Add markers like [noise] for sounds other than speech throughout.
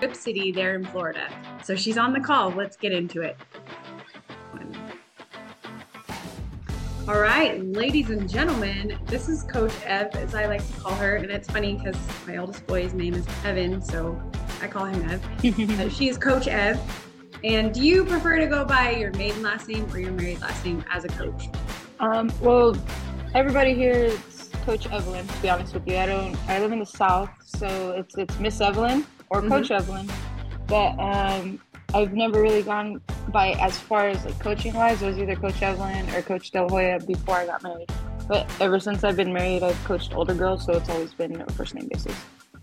Rip City there in Florida. So she's on the call. Let's get into it. All right, ladies and gentlemen, this is Coach Ev, as I like to call her. And it's funny because my oldest boy's name is Evan, so I call him Ev. [laughs] she is Coach Ev. And do you prefer to go by your maiden last name or your married last name as a coach? Um, well, everybody here is Coach Evelyn. To be honest with you, I don't. I live in the South, so it's it's Miss Evelyn or Coach mm-hmm. Evelyn. But um, I've never really gone by as far as like coaching wise. It was either Coach Evelyn or Coach Del Hoya before I got married. But ever since I've been married, I've coached older girls, so it's always been a first name basis.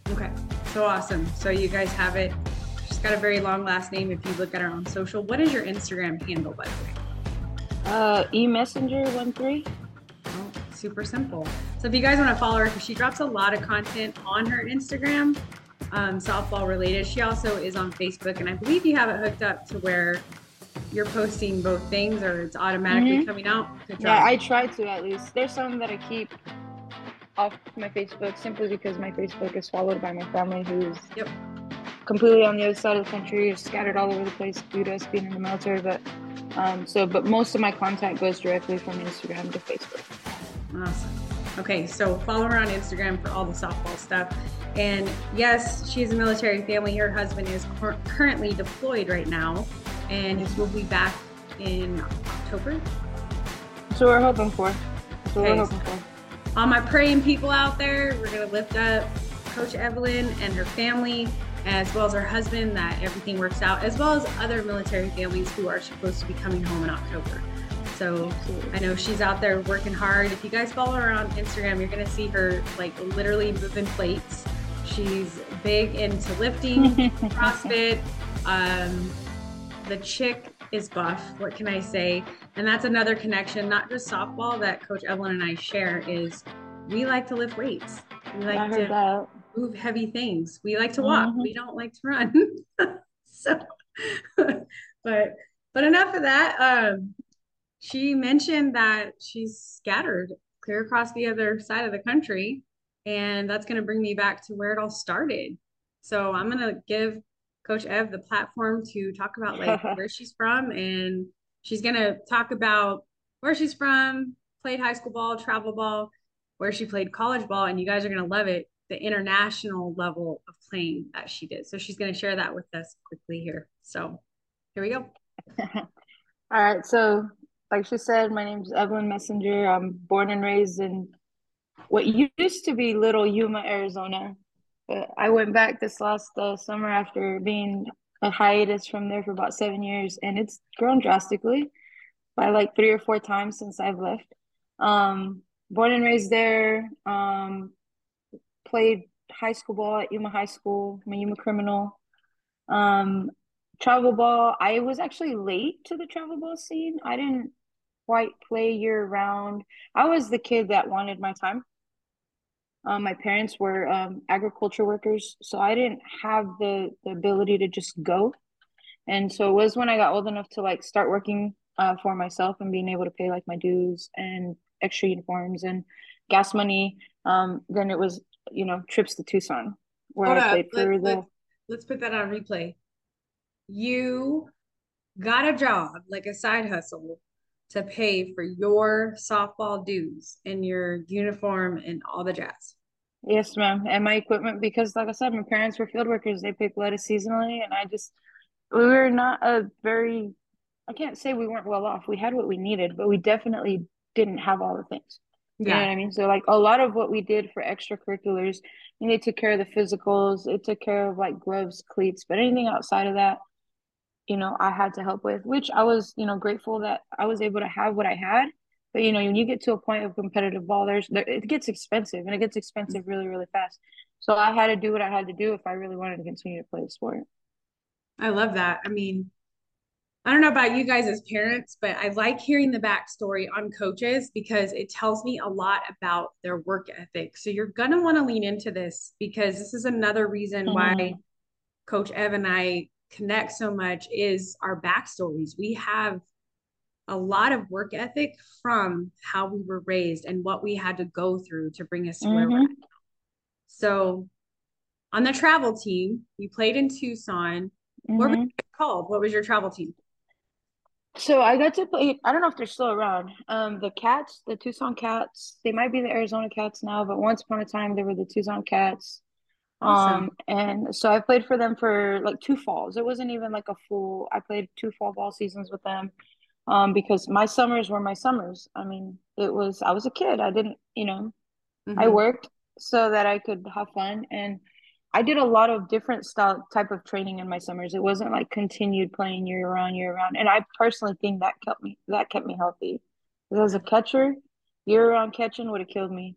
Okay, so awesome. So you guys have it. She's got a very long last name. If you look at her on social, what is your Instagram handle, by the way? Uh, e messinger one three. Oh, super simple. So if you guys want to follow her, because she drops a lot of content on her Instagram um, softball related. She also is on Facebook, and I believe you have it hooked up to where you're posting both things or it's automatically mm-hmm. coming out. Yeah, I try to at least. There's some that I keep off my Facebook simply because my Facebook is followed by my family who's yep. completely on the other side of the country, scattered all over the place due to us being in the military. But um, so, but most of my contact goes directly from Instagram to Facebook. Awesome. Okay, so follow her on Instagram for all the softball stuff. And yes, she's a military family. Her husband is cur- currently deployed right now, and he will be back in October. So we're hoping for. So okay. we're hoping for. All my praying people out there, we're gonna lift up Coach Evelyn and her family, as well as her husband, that everything works out, as well as other military families who are supposed to be coming home in October. So I know she's out there working hard. If you guys follow her on Instagram, you're gonna see her like literally moving plates She's big into lifting, [laughs] CrossFit. Um, the chick is buff. What can I say? And that's another connection, not just softball that Coach Evelyn and I share is we like to lift weights. We like to that. move heavy things. We like to walk. Mm-hmm. We don't like to run. [laughs] so, [laughs] but but enough of that. Um, she mentioned that she's scattered clear across the other side of the country and that's going to bring me back to where it all started. So I'm going to give Coach Ev the platform to talk about like [laughs] where she's from, and she's going to talk about where she's from, played high school ball, travel ball, where she played college ball, and you guys are going to love it. The international level of playing that she did. So she's going to share that with us quickly here. So here we go. [laughs] All right. So, like she said, my name is Evelyn Messinger. I'm born and raised in what used to be Little Yuma, Arizona. But I went back this last uh, summer after being a hiatus from there for about seven years, and it's grown drastically by like three or four times since I've left. Um, born and raised there. Um, played high school ball at Yuma High School. I'm a Yuma criminal. Um, travel ball. I was actually late to the travel ball scene. I didn't quite play year round. I was the kid that wanted my time. Um, my parents were um, agriculture workers, so I didn't have the, the ability to just go. And so it was when I got old enough to like start working uh, for myself and being able to pay like my dues and extra uniforms and gas money. Um, then it was you know trips to Tucson where Hold I played for let, the. Let, let's put that on replay. You got a job like a side hustle to pay for your softball dues and your uniform and all the jazz. Yes, ma'am. And my equipment, because like I said, my parents were field workers. They picked lettuce seasonally, and I just we were not a very. I can't say we weren't well off. We had what we needed, but we definitely didn't have all the things. You yeah. know what I mean? So like a lot of what we did for extracurriculars, you know, they took care of the physicals, it took care of like gloves, cleats, but anything outside of that, you know, I had to help with, which I was, you know, grateful that I was able to have what I had. But you know, when you get to a point of competitive ball, there's there, it gets expensive, and it gets expensive really, really fast. So I had to do what I had to do if I really wanted to continue to play the sport. I love that. I mean, I don't know about you guys as parents, but I like hearing the backstory on coaches because it tells me a lot about their work ethic. So you're gonna want to lean into this because this is another reason mm-hmm. why Coach Ev and I connect so much is our backstories. We have a lot of work ethic from how we were raised and what we had to go through to bring us to mm-hmm. where we're mm-hmm. at. So on the travel team. You played in Tucson. Mm-hmm. What was called? What was your travel team? So I got to play. I don't know if they're still around. Um, the Cats, the Tucson Cats. They might be the Arizona Cats now, but once upon a time they were the Tucson Cats. Awesome. Um, and so I played for them for like two falls. It wasn't even like a full. I played two fall ball seasons with them, um, because my summers were my summers. I mean, it was. I was a kid. I didn't, you know, mm-hmm. I worked so that I could have fun and I did a lot of different style type of training in my summers. It wasn't like continued playing year round, year round. And I personally think that kept me that kept me healthy. Because as a catcher, year round catching would have killed me.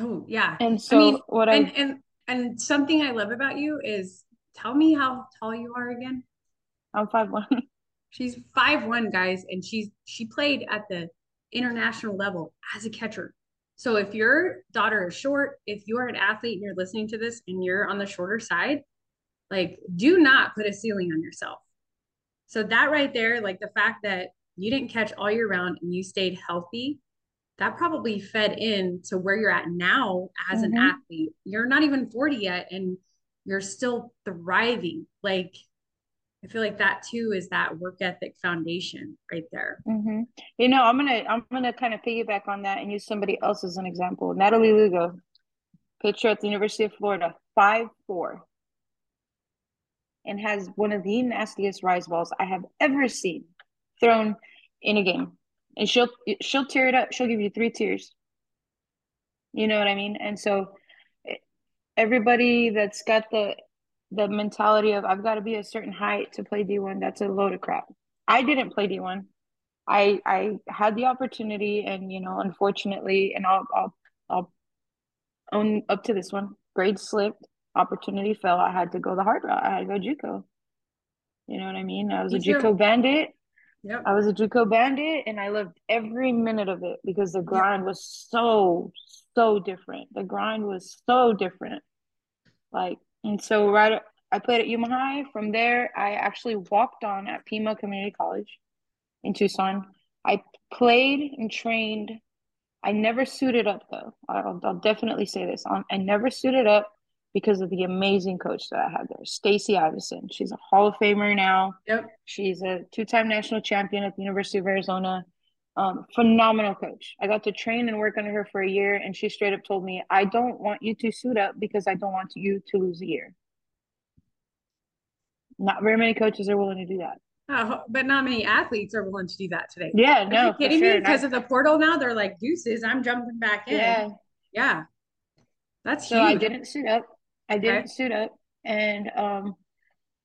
Oh yeah. And so I mean, what I and and something I love about you is tell me how tall you are again. I'm five one. [laughs] She's five one, guys, and she's she played at the international level as a catcher. So if your daughter is short, if you are an athlete and you're listening to this and you're on the shorter side, like do not put a ceiling on yourself. So that right there, like the fact that you didn't catch all year round and you stayed healthy, that probably fed in to where you're at now as mm-hmm. an athlete. You're not even 40 yet and you're still thriving. Like I feel like that too is that work ethic foundation right there. Mm-hmm. You know, I'm gonna I'm gonna kind of piggyback on that and use somebody else as an example. Natalie Lugo, pitcher at the University of Florida, five four, and has one of the nastiest rise balls I have ever seen thrown in a game. And she'll she'll tear it up. She'll give you three tears. You know what I mean? And so eh, everybody that's got the the mentality of I've got to be a certain height to play D1, that's a load of crap. I didn't play D1. I I had the opportunity and you know, unfortunately, and I'll I'll I'll own up to this one. Grade slipped, opportunity fell. I had to go the hard route. I had to go JUCO. You know what I mean? I was a. JUCO bandit. Yep. I was a JUCO bandit and I loved every minute of it because the grind yep. was so, so different. The grind was so different. Like and so right I played at Yuma High. From there, I actually walked on at Pima Community College in Tucson. I played and trained. I never suited up though. I'll, I'll definitely say this. Um, I never suited up because of the amazing coach that I had there, Stacy Iveson. She's a Hall of Famer now. Yep. She's a two-time national champion at the University of Arizona. Um, phenomenal coach. I got to train and work under her for a year, and she straight up told me, "I don't want you to suit up because I don't want you to lose a year." Not very many coaches are willing to do that. Uh, but not many athletes are willing to do that today. Yeah, no. Are you kidding sure. me? Because of the portal now, they're like deuces. I'm jumping back in. Yeah, yeah. That's so. Huge. I didn't suit up. I didn't okay. suit up, and um,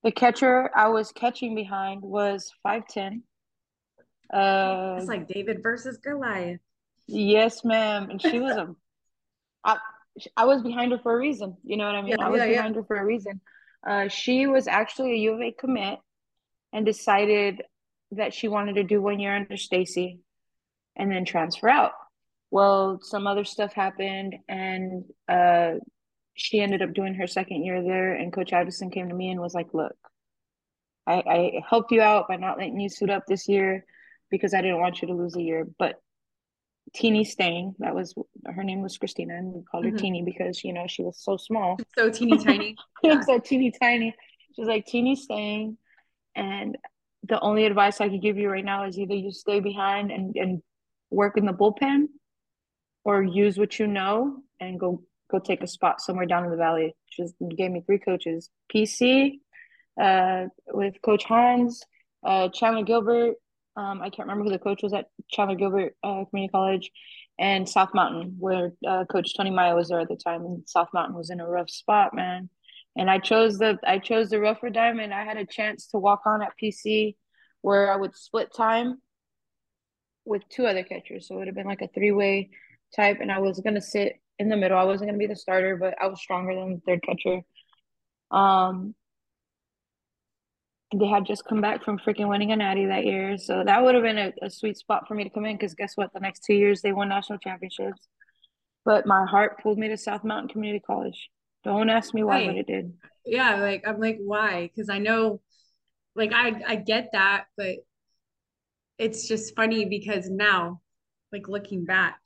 the catcher I was catching behind was five ten. Uh, it's like David versus Goliath. Yes, ma'am. And she was a. [laughs] I, I was behind her for a reason. You know what I mean? Yeah, I was yeah, behind yeah. her for a reason. Uh, she was actually a U of A commit and decided that she wanted to do one year under Stacy and then transfer out. Well, some other stuff happened and uh, she ended up doing her second year there. And Coach Addison came to me and was like, Look, I, I helped you out by not letting you suit up this year because I didn't want you to lose a year. But Teeny staying. That was her name was Christina, and we called her mm-hmm. Teeny because you know she was so small, [laughs] so teeny tiny, [laughs] yeah. so teeny tiny. She's like Teeny staying, and the only advice I could give you right now is either you stay behind and and work in the bullpen, or use what you know and go go take a spot somewhere down in the valley. She gave me three coaches: PC, uh, with Coach Hans, uh, Chandler Gilbert, um, I can't remember who the coach was at Chandler Gilbert uh, Community College and South Mountain, where uh, Coach Tony Maya was there at the time, and South Mountain was in a rough spot, man. And I chose the I chose the rougher diamond. I had a chance to walk on at PC, where I would split time with two other catchers, so it would have been like a three way type, and I was gonna sit in the middle. I wasn't gonna be the starter, but I was stronger than the third catcher. Um, they had just come back from freaking winning a natty that year. So that would have been a, a sweet spot for me to come in because guess what? The next two years they won national championships. But my heart pulled me to South Mountain Community College. Don't ask me why, right. but it did. Yeah, like I'm like, why? Because I know like I I get that, but it's just funny because now, like looking back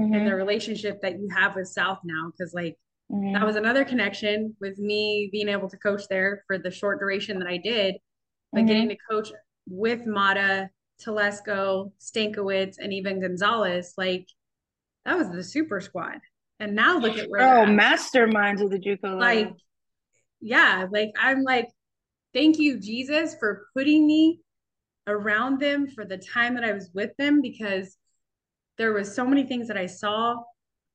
mm-hmm. and the relationship that you have with South now, because like Mm-hmm. That was another connection with me being able to coach there for the short duration that I did, but mm-hmm. getting to coach with Mata, Telesco, Stankiewicz, and even Gonzalez, like that was the super squad. And now look at where oh masterminds of the JUCO like yeah, like I'm like, thank you, Jesus, for putting me around them for the time that I was with them because there was so many things that I saw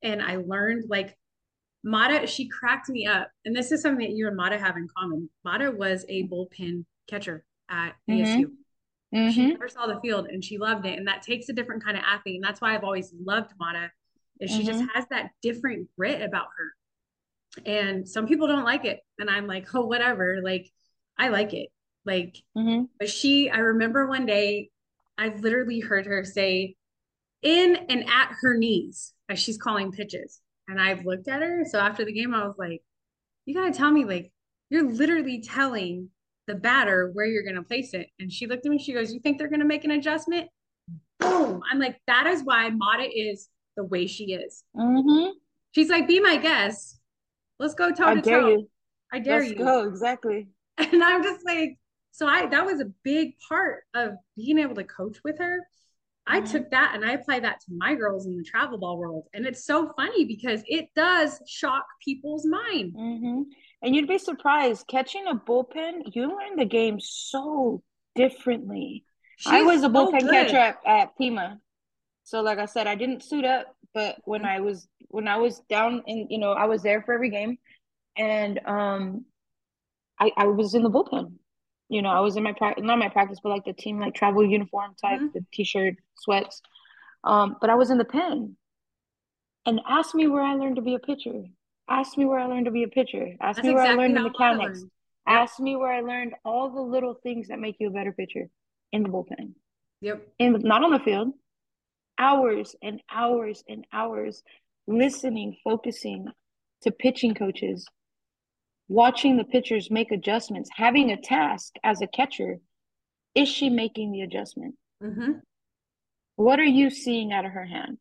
and I learned like Mata, she cracked me up. And this is something that you and Mata have in common. Mata was a bullpen catcher at mm-hmm. ASU. Mm-hmm. She never saw the field and she loved it. And that takes a different kind of athlete. And that's why I've always loved Mata, is she mm-hmm. just has that different grit about her. And some people don't like it. And I'm like, oh, whatever. Like, I like it. Like, mm-hmm. but she, I remember one day, I literally heard her say, in and at her knees as she's calling pitches. And I've looked at her. So after the game, I was like, you got to tell me, like, you're literally telling the batter where you're going to place it. And she looked at me, she goes, You think they're going to make an adjustment? Boom. I'm like, That is why Mata is the way she is. Mm-hmm. She's like, Be my guest. Let's go toe to toe. I dare you. Let's you. go. Exactly. [laughs] And I'm just like, so I that was a big part of being able to coach with her. I took that and I apply that to my girls in the travel ball world. And it's so funny because it does shock people's mind. Mm-hmm. And you'd be surprised catching a bullpen, you learn the game so differently. She's I was a bullpen so catcher at, at Pima. So like I said, I didn't suit up, but when. I was when I was down in, you know, I was there for every game and um I, I was in the bullpen. You know, I was in my practice, not my practice, but like the team like travel uniform type, mm-hmm. the t-shirt, sweats. Um, but I was in the pen. And ask me where I learned to be a pitcher. Ask me where I learned to be a pitcher. Ask That's me where exactly I learned the mechanics. Yep. Ask me where I learned all the little things that make you a better pitcher in the bullpen. Yep. And not on the field. Hours and hours and hours listening, focusing to pitching coaches, watching the pitchers make adjustments, having a task as a catcher. Is she making the adjustment? Mm-hmm. What are you seeing out of her hand?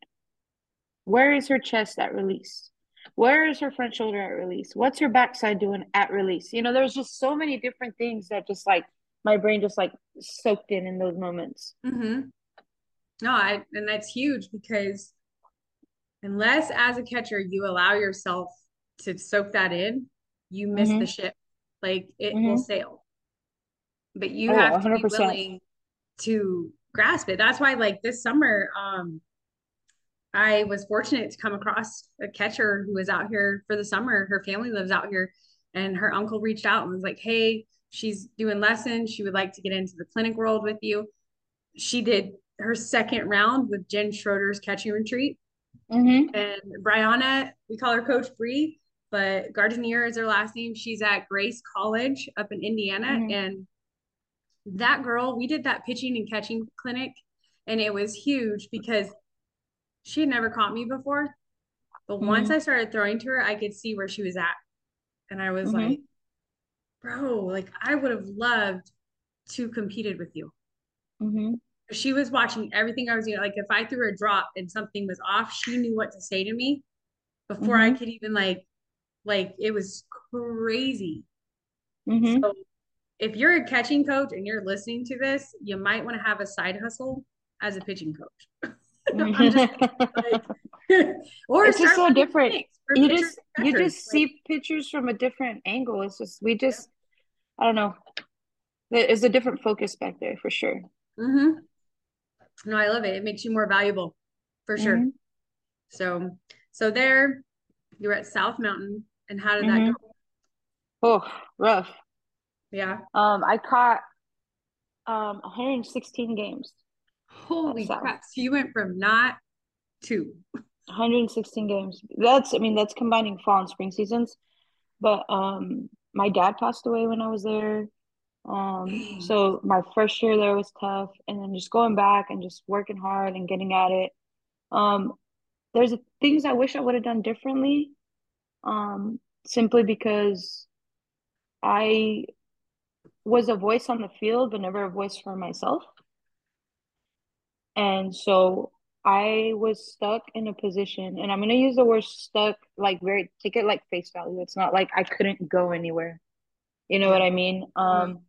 Where is her chest at release? Where is her front shoulder at release? What's her backside doing at release? You know, there's just so many different things that just like my brain just like soaked in in those moments. Mm-hmm. No, I, and that's huge because unless as a catcher you allow yourself to soak that in, you miss mm-hmm. the ship. Like it mm-hmm. will sail. But you oh, have to 100%. be willing to grasp it. That's why like this summer, um, I was fortunate to come across a catcher who was out here for the summer. Her family lives out here, and her uncle reached out and was like, Hey, she's doing lessons. She would like to get into the clinic world with you. She did her second round with Jen Schroeder's catching retreat. Mm-hmm. And Brianna, we call her Coach Bree, but Gardenier is her last name. She's at Grace College up in Indiana. Mm-hmm. And that girl, we did that pitching and catching clinic, and it was huge because she had never caught me before. But mm-hmm. once I started throwing to her, I could see where she was at. And I was mm-hmm. like, bro, like I would have loved to competed with you. Mm-hmm. She was watching everything I was doing. Like if I threw a drop and something was off, she knew what to say to me before I mm-hmm. could even like like it was crazy. Mm-hmm. So if you're a catching coach and you're listening to this, you might want to have a side hustle as a pitching coach. [laughs] like, [laughs] or it's just so different. You just you just like, see pictures from a different angle. It's just we just I don't know. There's a different focus back there for sure. Mm-hmm. No, I love it. It makes you more valuable for sure. Mm-hmm. So so there you're at South Mountain and how did mm-hmm. that go? Oh, rough. Yeah. Um, I caught um 116 games. Holy crap. So you went from not to 116 games. That's I mean, that's combining fall and spring seasons. But um my dad passed away when I was there. Um [gasps] so my first year there was tough and then just going back and just working hard and getting at it. Um there's things I wish I would have done differently. Um simply because I was a voice on the field, but never a voice for myself. And so I was stuck in a position, and I'm gonna use the word stuck like very take it like face value. It's not like I couldn't go anywhere. You know what I mean? Um,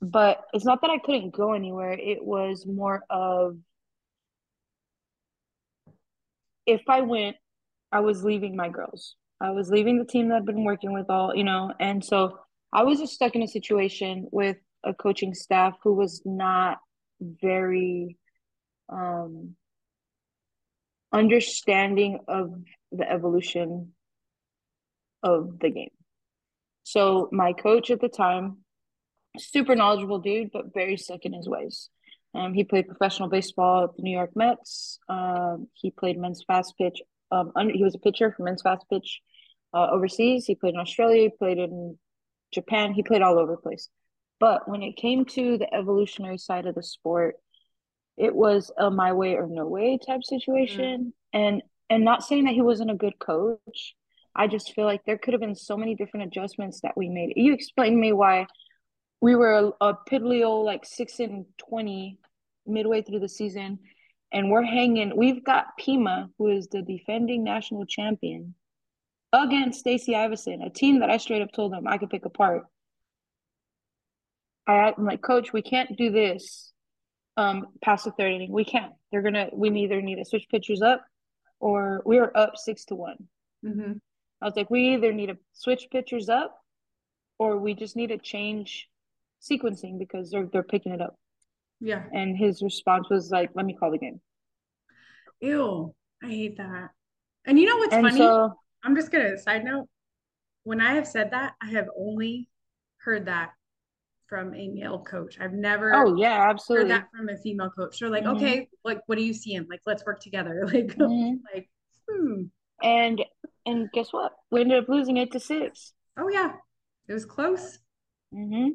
but it's not that I couldn't go anywhere. It was more of if I went, I was leaving my girls. I was leaving the team that I've been working with all, you know, and so I was just stuck in a situation with a coaching staff who was not very um understanding of the evolution of the game. So my coach at the time, super knowledgeable dude, but very sick in his ways. Um, he played professional baseball at the New York Mets. Um, he played men's fast pitch. Um, under, he was a pitcher for men's fast pitch uh, overseas. He played in Australia. He played in Japan. He played all over the place. But when it came to the evolutionary side of the sport, it was a my way or no way type situation. Mm. And and not saying that he wasn't a good coach. I just feel like there could have been so many different adjustments that we made. You explained to me why we were a, a piddly like six and twenty midway through the season, and we're hanging. We've got Pima, who is the defending national champion, against Stacy Iveson, a team that I straight up told them I could pick apart. I, I'm like, Coach, we can't do this um past the third inning. We can't. They're gonna. We either need to switch pitchers up, or we are up six to one. Mm-hmm. I was like, we either need to switch pitchers up, or we just need to change sequencing because they're they're picking it up. Yeah. And his response was like, "Let me call the game." Ew, I hate that. And you know what's and funny? So, I'm just gonna side note. When I have said that, I have only heard that from a male coach. I've never oh yeah, absolutely heard that from a female coach. They're like, mm-hmm. okay, like what do you see him? Like, let's work together. [laughs] Like, mm-hmm. like, hmm. And and guess what? We ended up losing eight to six. Oh yeah, it was close. Mm-hmm.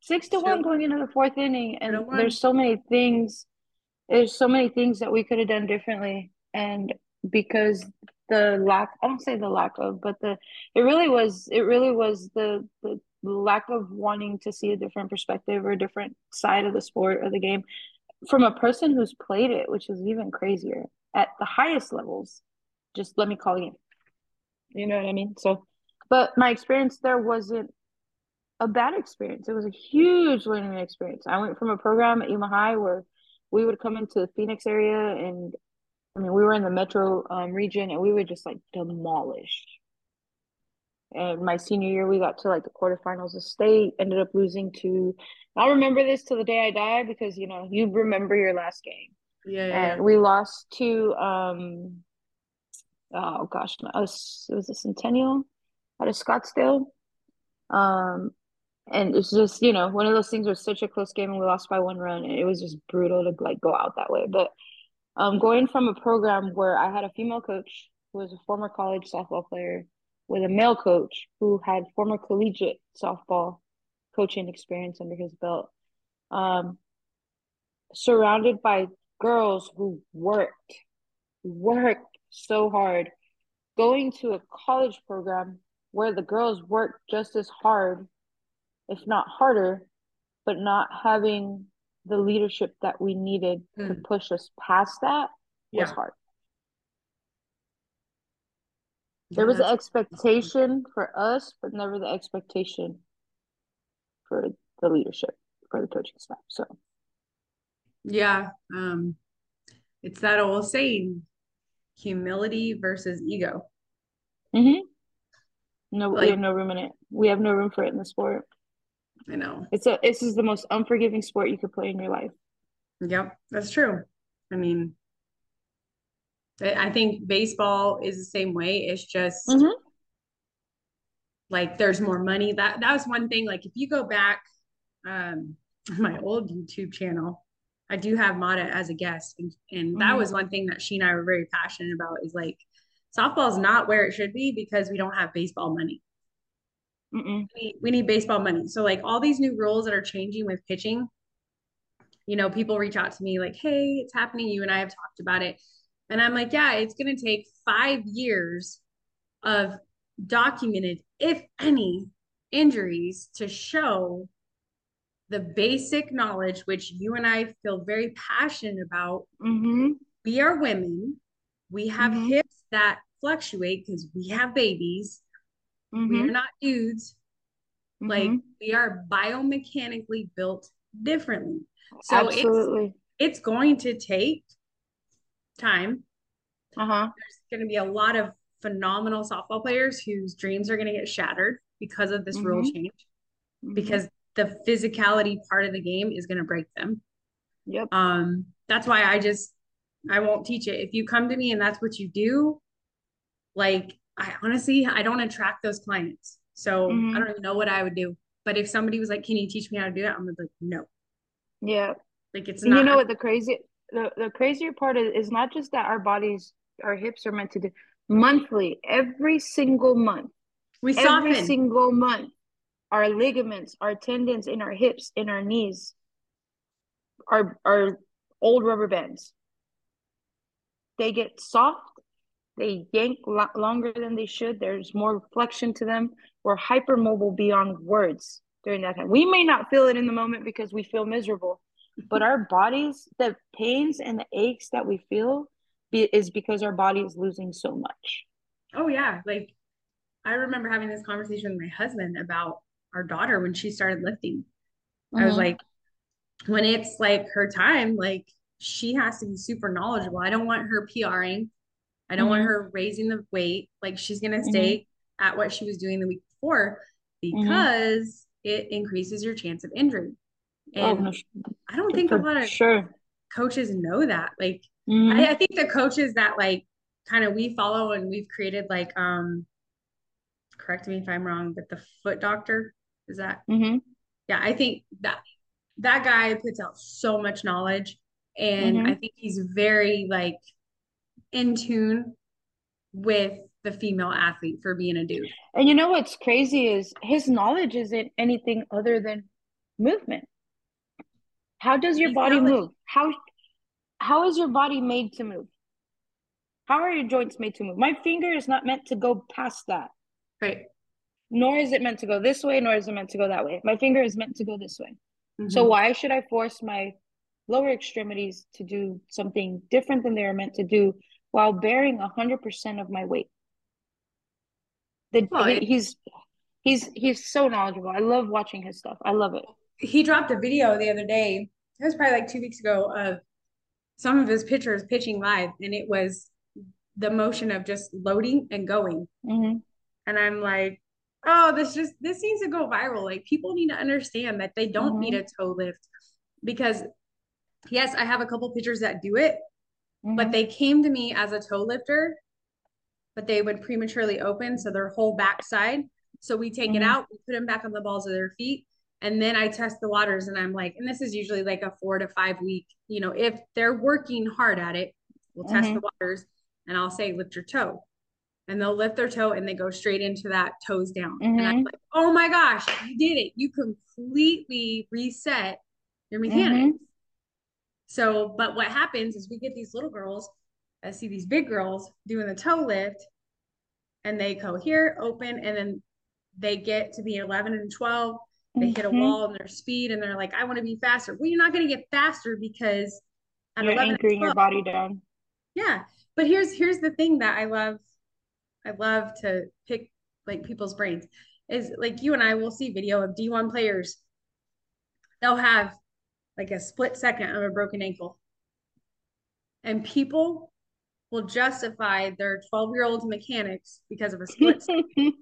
Six to one going into the fourth inning, and there's so many things. There's so many things that we could have done differently, and because the lack I don't say the lack of, but the it really was it really was the the lack of wanting to see a different perspective or a different side of the sport or the game from a person who's played it, which is even crazier at the highest levels. Just let me call you. You know what I mean? So, but my experience there wasn't a bad experience. It was a huge learning experience. I went from a program at Yuma High where we would come into the Phoenix area and I mean, we were in the metro um, region and we would just like demolish and my senior year, we got to like the quarterfinals of state, ended up losing to, I'll remember this till the day I die because, you know, you remember your last game. Yeah. yeah and we lost to, um, oh gosh, it was, it was a Centennial out of Scottsdale. Um, and it's just, you know, one of those things was such a close game and we lost by one run. And it was just brutal to like go out that way. But um, going from a program where I had a female coach who was a former college softball player with a male coach who had former collegiate softball coaching experience under his belt. Um, surrounded by girls who worked, worked so hard, going to a college program where the girls worked just as hard, if not harder, but not having the leadership that we needed mm. to hmm. push us past that was hard. There was an expectation for us, but never the expectation for the leadership, for the coaching staff. So, yeah, um, it's that old saying: humility versus ego. Mm-hmm. No, like, we have no room in it. We have no room for it in the sport. I know. It's a. This is the most unforgiving sport you could play in your life. Yep, that's true. I mean, I think baseball is the same way. It's just mm-hmm. like there's more money. That that was one thing. Like if you go back um my old YouTube channel, I do have Mata as a guest. And, and that mm-hmm. was one thing that she and I were very passionate about is like softball is not where it should be because we don't have baseball money. We need, we need baseball money. So like all these new rules that are changing with pitching, you know, people reach out to me like, hey, it's happening. You and I have talked about it and I'm like, yeah, it's going to take five years of documented, if any, injuries to show the basic knowledge, which you and I feel very passionate about, mm-hmm. we are women. We have Mhm. hips that fluctuate because we have babies. We are Mhm. not dudes. Like Mhm. we are biomechanically built differently. So it's Absolutely. it's going to take time. Uh-huh. There's going to be a lot of phenomenal softball players whose dreams are going to get shattered because of this rule Mhm. change, Mhm. because the physicality part of the game is going to break them. Yep. Um, that's why I just I won't teach it. If you come to me and that's what you do, like I honestly I don't attract those clients. So I Mhm. don't even know what I would do. But if somebody was like, "Can you teach me how to do that? I'm like, "No." Yeah. Like it's And you know what the crazy the, the crazier part is, is not just that our bodies our hips are meant to do monthly, every single month, we every soften. single month, our ligaments, our tendons in our hips, in our knees, are are old rubber bands. They get soft, they yank lo- longer than they should. There's more flexion to them. We're hypermobile beyond words during that time. We may not feel it in the moment because we feel miserable, but our bodies, the pains and the aches that we feel, be, is because our body is losing so much. Oh yeah, like I remember having this conversation with my husband about our daughter when she started lifting. I was Mhm. like, when it's like her time, like she has to be super knowledgeable. I don't want her PRing. I don't want Mhm. her raising the weight. Like she's gonna Mhm. stay at what she was doing the week before Mhm. because it increases your chance of injury. Oh, And no, I don't think a lot of sure. coaches know that. Like Mhm. I, I think the coaches that like kind of we follow and we've created like um correct me if I'm wrong, but the foot doctor is that Mm-hmm. yeah, I think that that guy puts out so much knowledge and I Mhm. think he's very like in tune with the female athlete for being a dude. And you know what's crazy is his knowledge isn't anything other than movement. How does your body move? How how is your body made to move? How are your joints made to move? My finger is not meant to go past that. Right. Nor is it meant to go this way, nor is it meant to go that way. My finger is meant to go this way. So Mhm. why should I force my lower extremities to do something different than they are meant to do while bearing 100% of my weight? The, Well, he, he's he's he's so knowledgeable. I love watching his stuff. I love it. he dropped a video the other day. It was probably like two weeks ago of some of his pitchers pitching live, and it was the motion of just loading and going. hmm And I'm like, oh, this just this needs to go viral. Like people need to understand that they don't need a toe lift because yes, I have a couple pitchers that do it, but they came to me as a toe lifter, but they would prematurely open, so their whole backside. So we take it Mhm. out, we put them back on the balls of their feet, and then I test the waters. And I'm like, and this is usually like a four to five week, you know, if they're working hard at it, we'll test the waters and I'll say, lift your toe. And they'll lift their toe and they go straight into that toes down. And I'm Mhm. like, oh my gosh, you did it. You completely reset your mechanics. So, but what happens is we get these little girls, I see these big girls doing the toe lift and they go here, open, and then they get to be 11 and 12. They hit a Mhm. wall in their speed and they're like, I want to be faster. Well, you're not going to get faster because at You're 11 and anchoring your 12 body down. yeah. But here's here's the thing that I love I love to pick like people's brains is like you and I will see video of D1 players. They'll have like a split second of a broken ankle. And people will justify their 12-year-old mechanics because of a split [laughs] second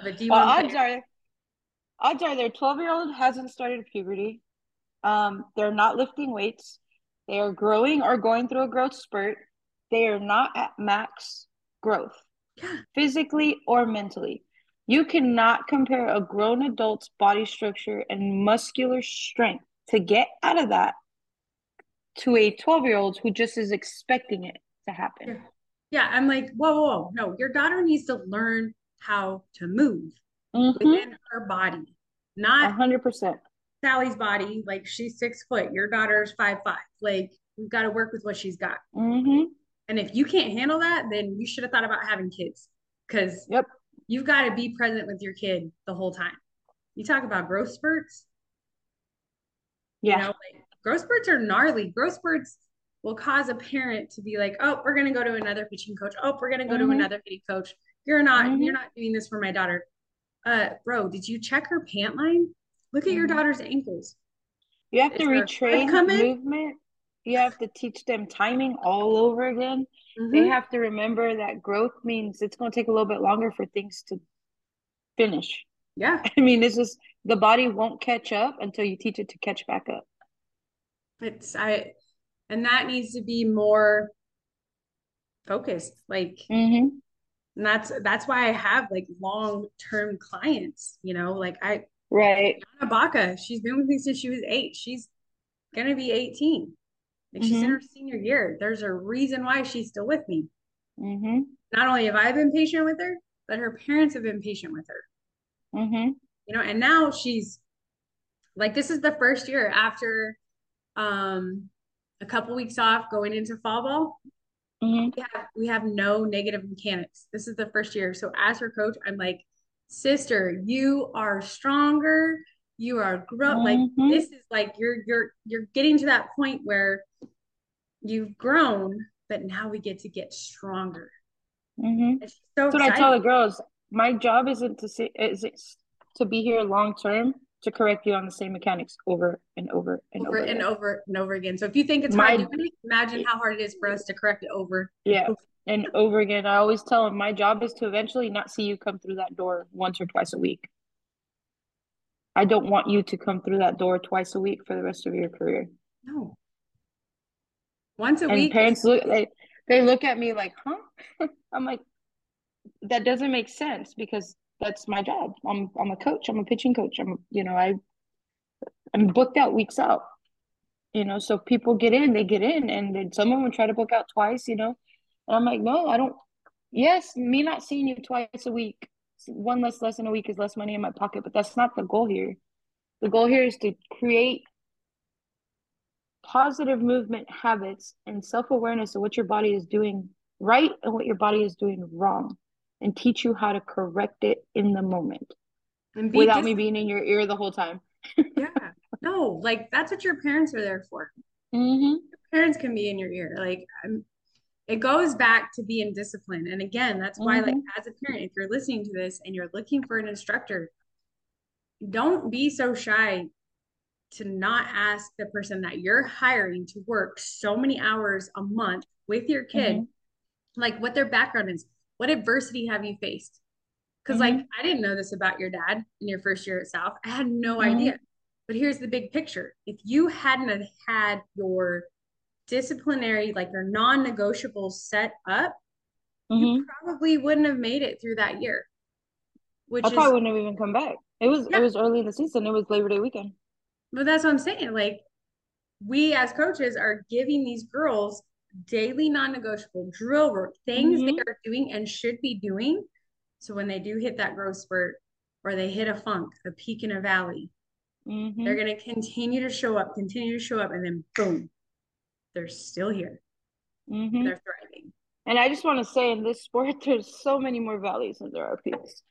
of a D1 well, odds are, odds are their 12 year old hasn't started puberty. Um, they're not lifting weights. They are growing or going through a growth spurt. They are not at max growth, physically or mentally. You cannot compare a grown adult's body structure and muscular strength to get out of that to a 12 year old who just is expecting it to happen. Yeah. Yeah, I'm like, whoa, whoa, whoa, no, your daughter needs to learn how to move Mhm. within her body, not hundred percent. Sally's body, like she's six foot, your daughter's five five. Like we've got to work with what she's got. Mm-hmm. And if you can't handle that, then you should have thought about having kids because Yep. you've got to be present with your kid the whole time. You talk about growth spurts, Yeah. you know, like growth spurts are gnarly. Growth spurts, will cause a parent to be like, oh, we're going to go to another pitching coach. Oh, we're going to go Mhm. to another hitting coach. You're not, Mhm. you're not doing this for my daughter. Uh, bro, did you check her pant line? Look at your Mhm. daughter's ankles. You have to Is foot retrain movement. You have to teach them timing all over again. They Mhm. have to remember that growth means it's going to take a little bit longer for things to finish. Yeah. [laughs] I mean, it's just the body won't catch up until you teach it to catch back up. It's, I, and that needs to be more focused. Like, Mm-hmm. and that's, that's why I have like long-term clients, you know, like I, Right. Anna Baca, she's been with me since she was eight. She's gonna be 18. Like she's in Mhm. her senior year. There's a reason why she's still with me. Mm-hmm. Not only have I been patient with her, but her parents have been patient with her. Mm-hmm. You know, and now she's like this is the first year after um a couple weeks off going into fall ball. Mm-hmm. We have we have no negative mechanics. This is the first year. So as her coach, I'm like, sister, you are stronger. You are grow like Mhm. this is like you're you're you're getting to that point where you've grown, but now we get to get stronger. Mm-hmm. So That's what I tell the girls. My job isn't to say is it to be here long term to correct you on the same mechanics over and over and over over, and again. over and over again. So if you think it's My- hard imagine how hard it is for us to correct it over. Yeah, and over again. I always tell them my job is to eventually not see you come through that door once or twice a week. I don't want you to come through that door twice a week for the rest of your career. No. Once a And week. parents look they they look at me like, huh? [laughs] I'm like, that doesn't make sense because that's my job. I'm I'm a coach. I'm a pitching coach. I'm you know I I'm booked out weeks out. You know, so people get in, they get in, and then some of them try to book out twice. You know, and I'm like, no, I don't. Yes, me not seeing you twice a week, one less lesson a week is less money in my pocket, but that's not the goal here. The goal here is to create positive movement habits and self awareness of what your body is doing right and what your body is doing wrong, and teach you how to correct it in the moment and be without me being in your ear the whole time. [laughs] yeah. No, like that's what your parents are there for. Mm-hmm. Parents can be in your ear. Like I'm, it goes back to being disciplined. And again, that's why, like, Mm-hmm. as a parent, if you're listening to this and you're looking for an instructor, don't be so shy to not ask the person that you're hiring to work so many hours a month with your kid, Mhm. like what their background is. What adversity have you faced? Because, Mm-hmm. like, I didn't know this about your dad in your first year at South. I had no Mhm. idea. But here's the big picture if you hadn't have had your disciplinary, like your non negotiables set up, Mhm. you probably wouldn't have made it through that year. Which I is, probably wouldn't have even come back. It was Yeah. it was early in the season. It was Labor Day weekend. but that's what I'm saying. Like, we as coaches are giving these girls daily non negotiable drill work, things Mhm. they are doing and should be doing. So when they do hit that growth spurt or they hit a funk, a peak in a valley, Mhm. they're going to continue to show up, continue to show up, and then boom, they're still here. Mhm. They're thriving. And I just want to say in this sport, [laughs] there's so many more valleys than there are peaks.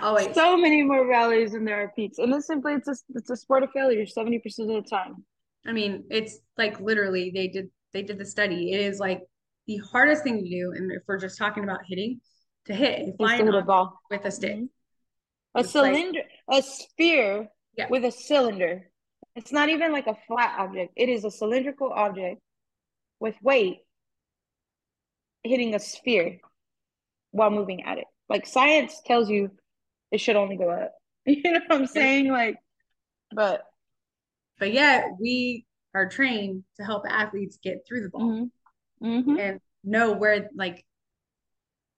Always. [laughs] So many more valleys than there are peaks. And it's simply it's a it's a sport of failure 70% of the time. I mean, it's like literally they did they did the study. It is like the hardest thing to do, and if we're just talking about hitting, to hit a flying a ball. with a stick. Mhm. A It's like- cylinder, a sphere Yeah. with a cylinder. It's not even like a flat object. It is a cylindrical object with weight hitting a sphere while moving at it. Like science tells you it should only go up. [laughs] You know what I'm saying? Like, but But yet we are trained to help athletes get through the ball mhm. Mhm. and know where like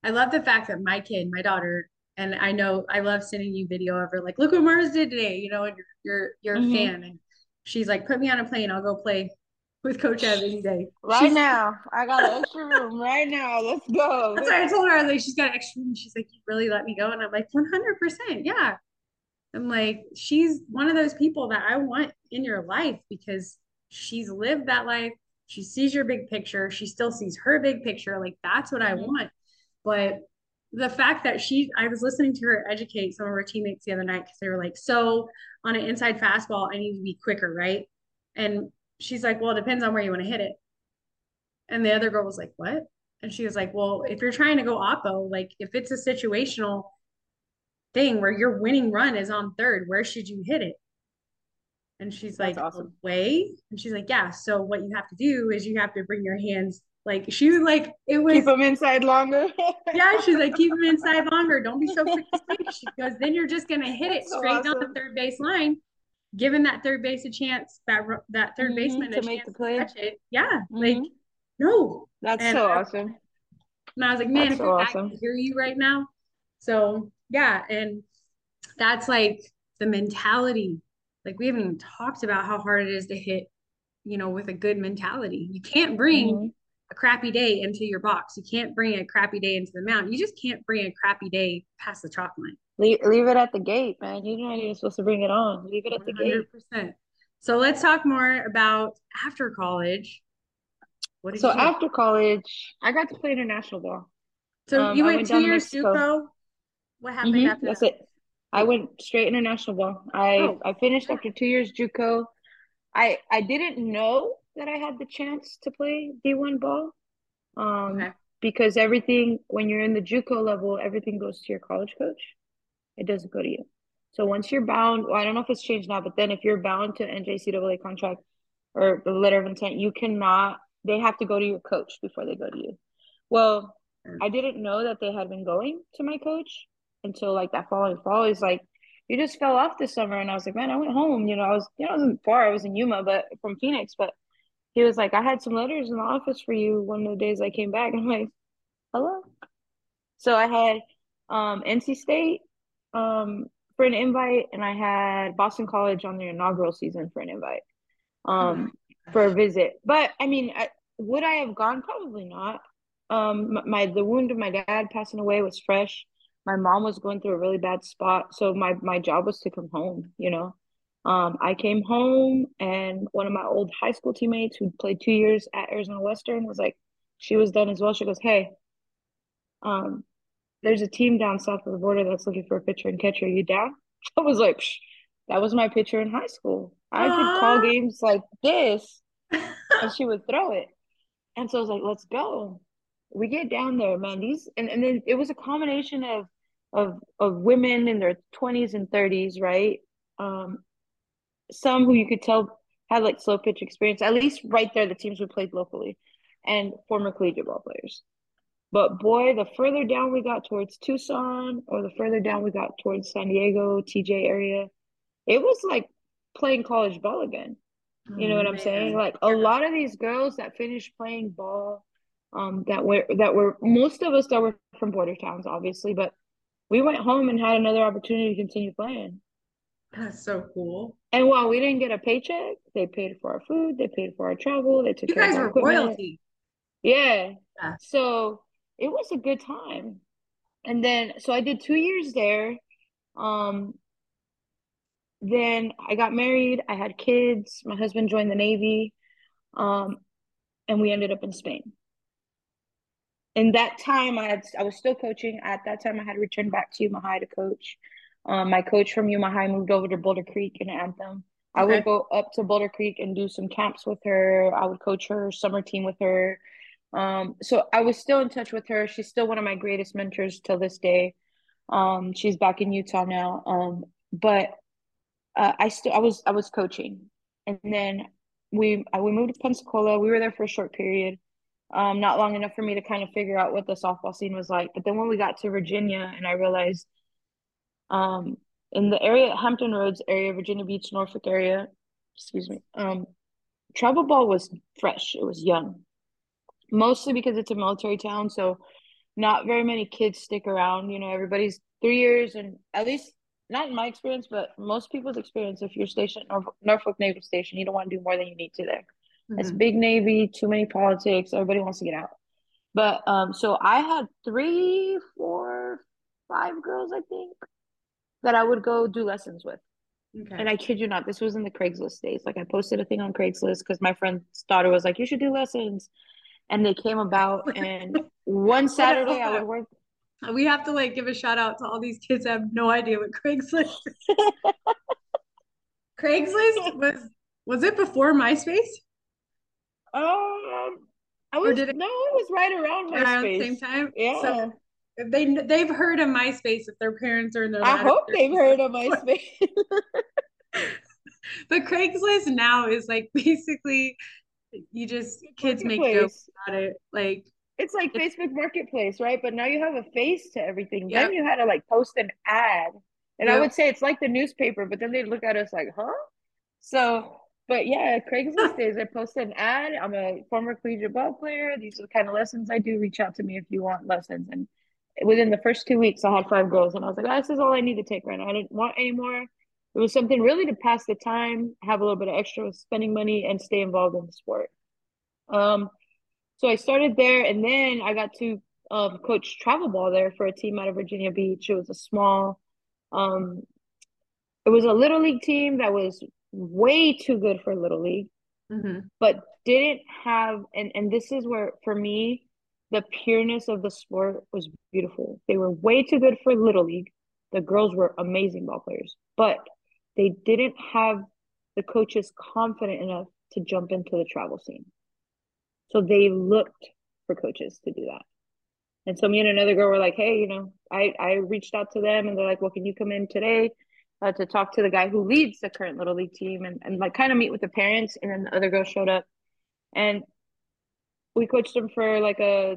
I love the fact that my kid, my daughter, and I know I love sending you video of her like, look what Mars did today, you know, and you're you're you're Mhm. a fan. And she's like, put me on a plane, I'll go play with Coach Ev any day. Right She's- now, I got an extra room. Right now, let's go. That's why I told her, I was like, she's got extra room. She's like, you really let me go? And I'm like, 100%. Yeah. I'm like, she's one of those people that I want in your life because she's lived that life. She sees your big picture. She still sees her big picture. Like, that's what I Mhm. want. But the fact that she, I was listening to her educate some of her teammates the other night because they were like, so on an inside fastball, I need to be quicker, right? And she's like, well, it depends on where you want to hit it. And the other girl was like, what? And she was like, well, if you're trying to go oppo, like if it's a situational thing where your winning run is on third, where should you hit it? And she's That's like, awesome. away. And she's like, yeah. So what you have to do is you have to bring your hands like she was like it was Keep them inside longer. [laughs] yeah, she's like, keep them inside longer. Don't be so quick to swing. She goes, then you're just gonna hit it So straight down the third base line, giving that third base a chance, that that 3rd Mhm, baseman to make the play. to it. Yeah, like Mhm. no. That's And so I- awesome. And I was like, man, That's if so awesome. I can hear you right now. So yeah, and that's like the mentality. Like we haven't even talked about how hard it is to hit, you know, with a good mentality. You can't bring Mhm. a crappy day into your box. You can't bring a crappy day into the mound. You just can't bring a crappy day past the chalk line. Leave, leave it at the gate, man. You're not even supposed to bring it on. Leave it at the gate. So let's talk more about after college. So you after college, I got to play international ball. So um, you went went two years Mexico. What happened Mhm, after that's that? it. I went straight international ball. I Oh. I finished after two years JUCO. I I didn't know that I had the chance to play D1 ball. Um, Okay. because everything when you're in the JUCO level, everything goes to your college coach. It doesn't go to you. So once you're bound, well, I don't know if it's changed now, but then if you're bound to NJCAA contract or the letter of intent, you cannot. They have to go to your coach before they go to you. Well, I didn't know that they had been going to my coach until like that following fall. He's like, "You just fell off this summer," and I was like, "Man, I went home. You know, I was, you know, I wasn't far. I was in Yuma, but from Phoenix, but." He was like, I had some letters in the office for you one of the days I came back. [laughs] I'm like, hello. So I had um, NC State um, for an invite, and I had Boston College on their inaugural season for an invite um, for a visit. But I mean, I, would I have gone? Probably not. Um, my the wound of my dad passing away was fresh. My mom was going through a really bad spot, so my my job was to come home. You know, um, I came home, and one of my old high school teammates who played two years at Arizona Western was like, she was done as well. She goes, "Hey, um, there's a team down south of the border that's looking for a pitcher and catcher. Are you down?" [laughs] I was like, Psh, "That was my pitcher in high school. I could call games like this, [laughs] and she would throw it." And so I was like, "Let's go." We get down there, man. These and, and then it was a combination of of of women in their 20s and 30s, right? Um, some who you could tell had like slow pitch experience, at least right there, the teams we played locally, and former collegiate ball players. But boy, the further down we got towards Tucson or the further down we got towards San Diego, TJ area, it was like playing college ball again. You know what I'm saying? Like a lot of these girls that finished playing ball, um, that were that were most of us that were from border towns, obviously, but we went home and had another opportunity to continue playing. That's so cool. And while we didn't get a paycheck, they paid for our food, they paid for our travel, they took You care guys of our were equipment. royalty. Yeah. Yeah. So it was a good time. And then so I did two years there. Um then I got married, I had kids, my husband joined the Navy, um, and we ended up in Spain. In that time I had I was still coaching. At that time I had returned back to Yuma High to coach. Um, my coach from Yuma High moved over to Boulder Creek in Anthem. I Okay. would go up to Boulder Creek and do some camps with her. I would coach her summer team with her. Um, so I was still in touch with her. She's still one of my greatest mentors till this day. Um, she's back in Utah now. Um, but uh, I still I was I was coaching, and then we uh, we moved to Pensacola. We were there for a short period, um, not long enough for me to kind of figure out what the softball scene was like. But then when we got to Virginia, and I realized, um, in the area, Hampton Roads area, Virginia Beach, Norfolk area, excuse me, um, travel ball was fresh. It was young, mostly because it's a military town, so not very many kids stick around. You know, everybody's three years, and at least not in my experience, but most people's experience, if you're stationed at Norfolk Naval Station, you don't want to do more than you need to there. It's Mhm. big Navy, too many politics. Everybody wants to get out. But um, so I had three, four, five girls, I think, that I would go do lessons with. Okay. And I kid you not, this was in the Craigslist days. Like I posted a thing on Craigslist because my friend's daughter was like, "You should do lessons," and they came about. [laughs] And one Saturday, I would work. we have to like give a shout out to all these kids that have no idea what Craigslist [laughs] is. Craigslist was was it before MySpace? Um, I was did it, no, it was right around MySpace. Around the same time. Yeah. So they they've heard of MySpace if their parents are in their. I hope they've heard of MySpace. [laughs] but Craigslist now is like [laughs] basically you just kids make jokes about it. Like it's like it's, Facebook Marketplace, right? But now you have a face to everything. Yep. Then you had to like post an ad. And yep. I would say it's like the newspaper, but then they look at us like, huh? So but yeah, Craigslist days. I posted an ad. I'm a former collegiate ball player. These are the kind of lessons I do. Reach out to me if you want lessons. And within the first two weeks, I had five girls, and I was like, oh, this is all I need to take right now. I didn't want any more. It was something really to pass the time, have a little bit of extra spending money, and stay involved in the sport. Um, so I started there, and then I got to um, coach travel ball there for a team out of Virginia Beach. It was a small, um, it was a little league team that was way too good for little league, mm-hmm. but didn't have and and this is where for me the pureness of the sport was beautiful. They were way too good for little league. The girls were amazing ball players, but they didn't have the coaches confident enough to jump into the travel scene. So they looked for coaches to do that. And so me and another girl were like, hey, you know, I, I reached out to them and they're like, well, can you come in today uh, to talk to the guy who leads the current little league team and, and like kind of meet with the parents and then the other girl showed up and we coached them for like a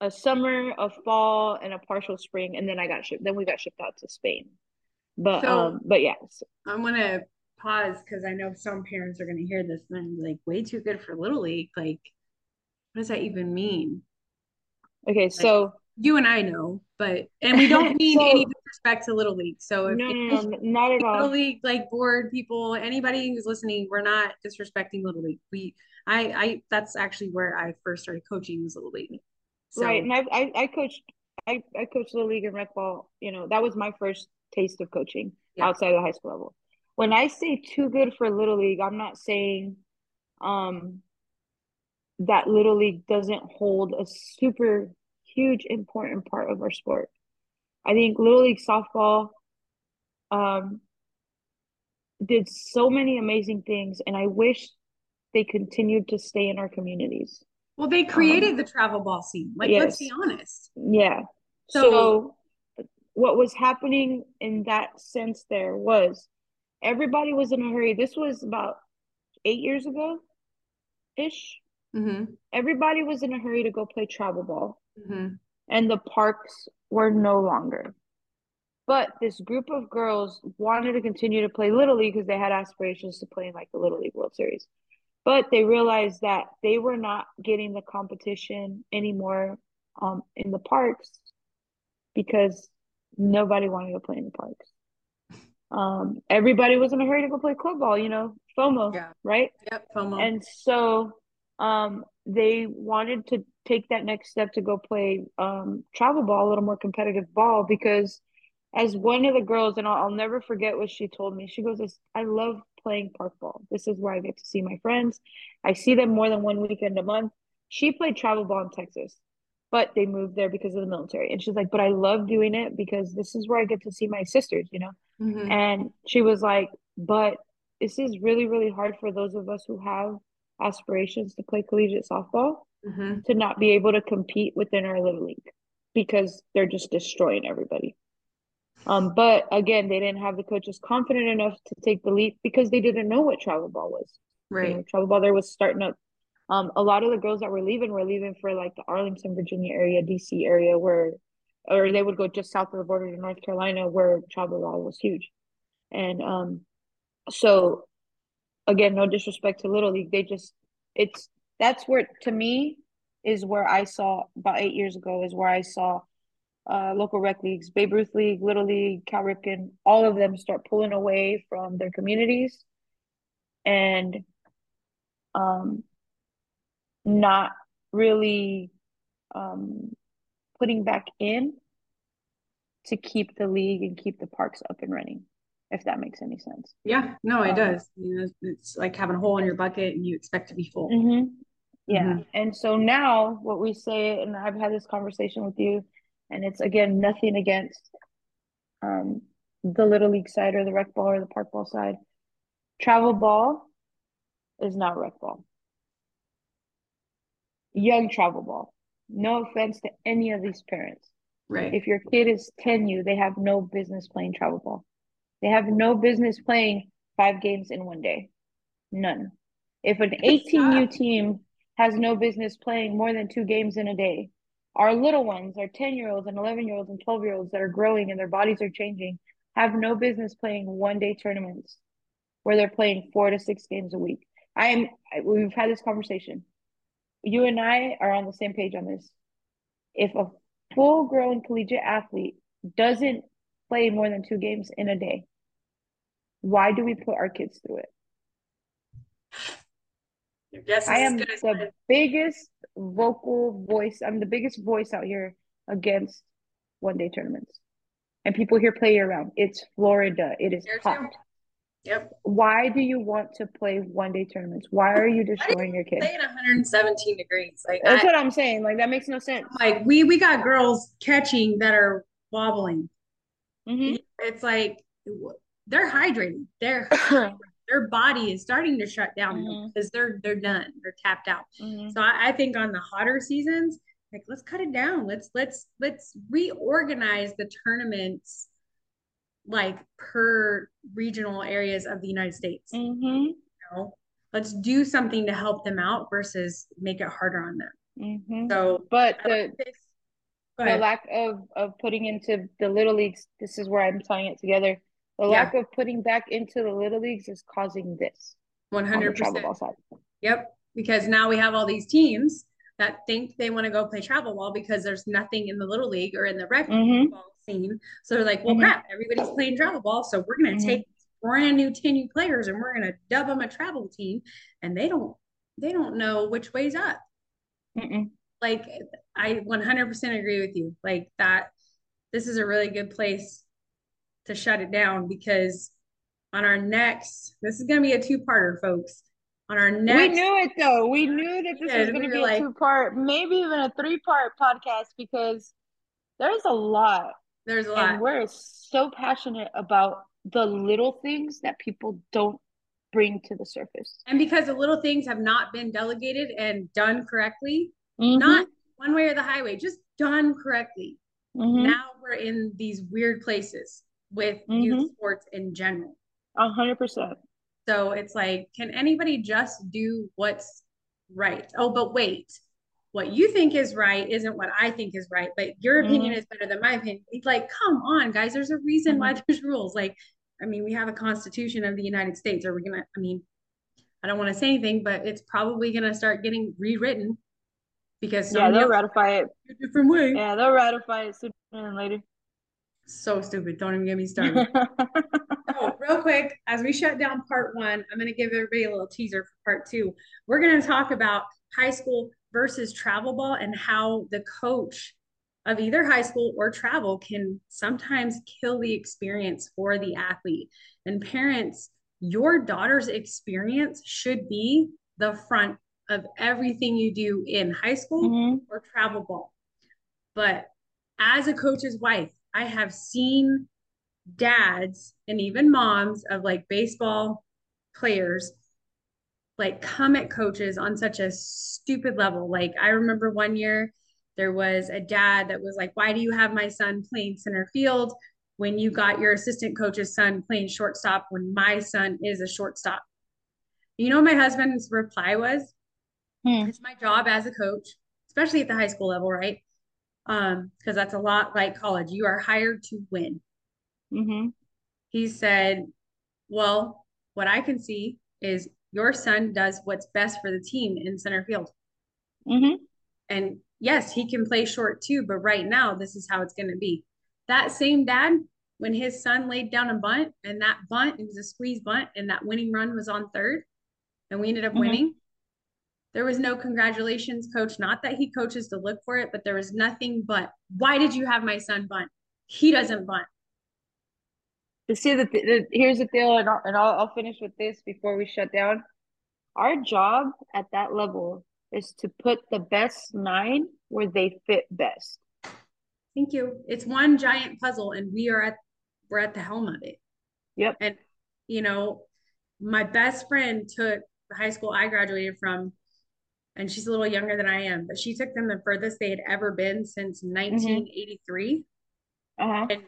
a summer a fall and a partial spring and then i got shipped then we got shipped out to spain but so, um but yeah so. i'm gonna pause because i know some parents are gonna hear this and like way too good for little league like what does that even mean okay so you and I know, but and we don't [laughs] mean so, any disrespect to Little League. So if, no, no, no, not at all. Little League, like board people, anybody who's listening, we're not disrespecting Little League. We, I, I, that's actually where I first started coaching was Little League. So, right, and I, I, I coached, I, I coached Little League and rec ball. You know, that was my first taste of coaching yeah. outside of the high school level. When I say too good for Little League, I'm not saying, um, that Little League doesn't hold a super huge important part of our sport. I think Little League softball um, did so many amazing things, and I wish they continued to stay in our communities. Well, they created um, the travel ball scene. Like, yes. let's be honest. Yeah. So, so, what was happening in that sense there was everybody was in a hurry. This was about eight years ago ish. Mm-hmm. Everybody was in a hurry to go play travel ball mm-hmm. and the parks were no longer. But this group of girls wanted to continue to play Little League because they had aspirations to play in like the Little League World Series. But they realized that they were not getting the competition anymore um, in the parks because nobody wanted to play in the parks. [laughs] Um, everybody was in a hurry to go play club ball, you know, FOMO, yeah. right? Yep, FOMO. And so um, they wanted to take that next step to go play um, travel ball, a little more competitive ball, because as one of the girls, and I'll, I'll never forget what she told me. She goes, "I love playing park ball. This is where I get to see my friends. I see them more than one weekend a month." She played travel ball in Texas, but they moved there because of the military. And she's like, "But I love doing it because this is where I get to see my sisters, you know." Mm-hmm. And she was like, "But this is really, really hard for those of us who have aspirations to play collegiate softball mm-hmm. to not be able to compete within our little league because they're just destroying everybody. Um, but again, they didn't have the coaches confident enough to take the leap because they didn't know what travel ball was. Right, you know, travel ball there was starting up. Um, a lot of the girls that were leaving were leaving for like the Arlington, Virginia area, DC area, where, or they would go just south of the border to North Carolina, where travel ball was huge, and um, so again, no disrespect to Little League, they just it's that's where to me is where I saw about eight years ago is where I saw uh, local rec leagues, Babe Ruth League, Little League, Cal Ripken, all of them start pulling away from their communities and um, not really um, putting back in to keep the league and keep the parks up and running if that makes any sense. Yeah, no, it um, does. You know, it's like having a hole in your bucket and you expect to be full. Mm-hmm. Yeah. Mm-hmm. And so now what we say, and I've had this conversation with you, and it's again nothing against um, the little league side or the rec ball or the park ball side. Travel ball is not rec ball. young travel ball. No offense to any of these parents. Right. If your kid is 10U, they have no business playing travel ball. They have no business playing five games in one day. None. If an 18U team has no business playing more than two games in a day, our little ones, our 10 year olds and 11 year olds and 12 year olds that are growing and their bodies are changing, have no business playing one day tournaments where they're playing four to six games a week. I'm, we've had this conversation. You and I are on the same page on this. If a full grown collegiate athlete doesn't play more than two games in a day, why do we put our kids through it? I am the biggest vocal voice. I'm the biggest voice out here against one day tournaments. And people here play year round. It's Florida. It is hot. Yep. Why do you want to play one day tournaments? Why are you destroying your kids? Play at 117 degrees. Like that's I, what I'm saying. Like that makes no sense. Like we we got girls catching that are wobbling. Mm-hmm. It's like they're hydrating. They're [coughs] their body is starting to shut down mm-hmm. because they're they're done. They're tapped out. Mm-hmm. So I, I think on the hotter seasons, like let's cut it down. Let's let's let's reorganize the tournaments like per regional areas of the United States. Mm-hmm. You know? Let's do something to help them out versus make it harder on them. Mm-hmm. So, but the, the lack of of putting into the little leagues, this is where I'm tying it together. The yeah. lack of putting back into the little leagues is causing this. One hundred percent. Yep, because now we have all these teams that think they want to go play travel ball because there's nothing in the little league or in the rec mm-hmm. ball scene. So they're like, well, mm-hmm. crap, everybody's playing travel ball, so we're gonna mm-hmm. take brand new 10 new players and we're gonna dub them a travel team, and they don't they don't know which way's up. Mm-mm. Like I 100% agree with you. Like that, this is a really good place to shut it down because on our next, this is going to be a two-parter, folks. On our next, we knew it though. We knew that this was going to be like, a two-part, maybe even a three-part podcast because there's a lot. There's a lot. And we're so passionate about the little things that people don't bring to the surface. And because the little things have not been delegated and done correctly, mm-hmm. not one way or the highway, just done correctly. Mm-hmm. Now we're in these weird places with mm-hmm. youth sports in general. A hundred percent. So it's like, can anybody just do what's right? Oh, but wait, what you think is right isn't what I think is right, but your opinion mm-hmm. is better than my opinion. It's like, come on, guys, there's a reason mm-hmm. why [laughs] there's rules. Like, I mean, we have a constitution of the United States. Are we gonna, I mean, I don't want to say anything, but it's probably gonna start getting rewritten because yeah, they'll ratify it a [laughs] different way. Yeah, they'll ratify it sooner than later. So stupid. Don't even get me started. [laughs] oh, real quick, as we shut down part one, I'm going to give everybody a little teaser for part two. We're going to talk about high school versus travel ball and how the coach of either high school or travel can sometimes kill the experience for the athlete. And parents, your daughter's experience should be the front of everything you do in high school mm-hmm. or travel ball. But as a coach's wife, I have seen dads and even moms of like baseball players like come at coaches on such a stupid level. Like I remember one year there was a dad that was like, "Why do you have my son playing center field when you got your assistant coach's son playing shortstop when my son is a shortstop?" You know my husband's reply was, hmm. "It's my job as a coach, especially at the high school level, right? Um, because that's a lot like college. You are hired to win. Mm-hmm. He said, Well, what I can see is your son does what's best for the team in center field. Mm-hmm. And yes, he can play short too, but right now, this is how it's going to be. That same dad, when his son laid down a bunt and that bunt, it was a squeeze bunt, and that winning run was on third, and we ended up mm-hmm. winning. There was no congratulations, coach. Not that he coaches to look for it, but there was nothing but, why did you have my son bunt? He doesn't bunt. To see that, the, here's the deal, and, I'll, and I'll, I'll finish with this before we shut down. Our job at that level is to put the best nine where they fit best. Thank you. It's one giant puzzle, and we are at we're at the helm of it. Yep. And you know, my best friend took the high school I graduated from and she's a little younger than I am, but she took them the furthest they had ever been since 1983. Uh-huh. And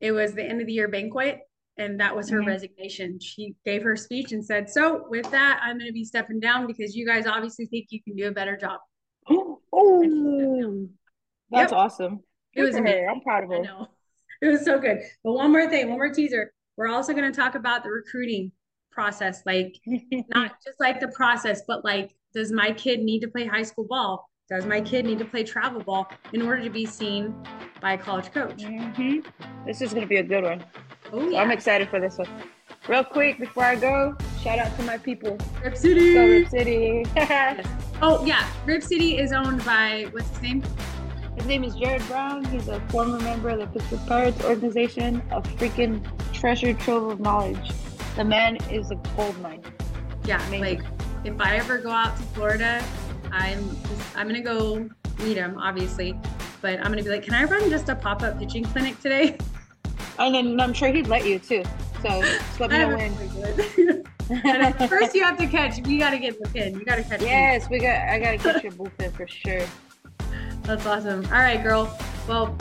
it was the end of the year banquet, and that was her Mhm. resignation. She gave her speech and said, So, with that, I'm going to be stepping down because you guys obviously think you can do a better job. [gasps] Oh, that's Yep. awesome. It was amazing. I'm proud of I her. know. [laughs] It was so good. But one more thing, one more teaser. We're also going to talk about the recruiting process. Like, [laughs] not just like the process, but like, does my kid need to play high school ball? Does my kid need to play travel ball in order to be seen by a college coach? hmm This is gonna be a good one. Oh, yeah. I'm excited for this one. Real quick before I go, shout out to my people. Rip Go City. Rip City. [laughs] Oh, yeah. Rip City is owned by, what's his name? His name is Jared Brown. He's a former member of the Pittsburgh Pirates organization, a freaking treasure trove of knowledge. The man is a gold mine. Yeah, Amazing. like if I ever go out to Florida, I'm just, I'm gonna go meet him, obviously, but I'm gonna be like, can I run just a pop up pitching clinic today? [laughs] And then I'm sure he'd let you too. So just let me [laughs] know when. [laughs] first, you have to catch. You got to get the pin. You got to catch. me. yes, we got. I gotta catch your bullpen for sure. That's awesome. All right, girl. Well,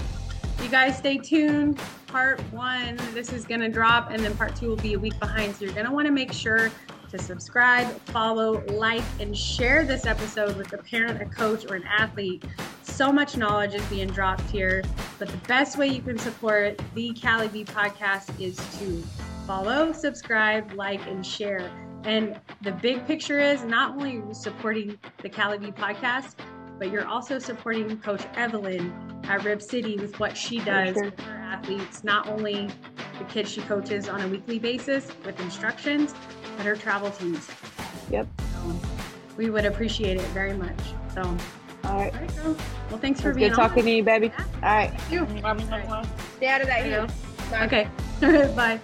you guys stay tuned. Part one, this is to drop, and then part two will be a week behind. So you're to want to make sure to subscribe, follow, like, and share this episode with a parent, a coach, or an athlete. So much knowledge is being dropped here. But the best way you can support the Kally V podcast is to follow, subscribe, like, and share. And the big picture is not only are you supporting the Kally V podcast, but you're also supporting Coach Evelyn at Rip City with what she does sure. with her athletes, not only the kids she coaches on a weekly basis with instructions, but her travel teams. Yep. So we would appreciate it very much. So, all All right. right, girl. Well, thanks for It's being good talking to you, baby. Yeah. All right. You. Stay out of that There you heat. go. Okay. [laughs] Bye.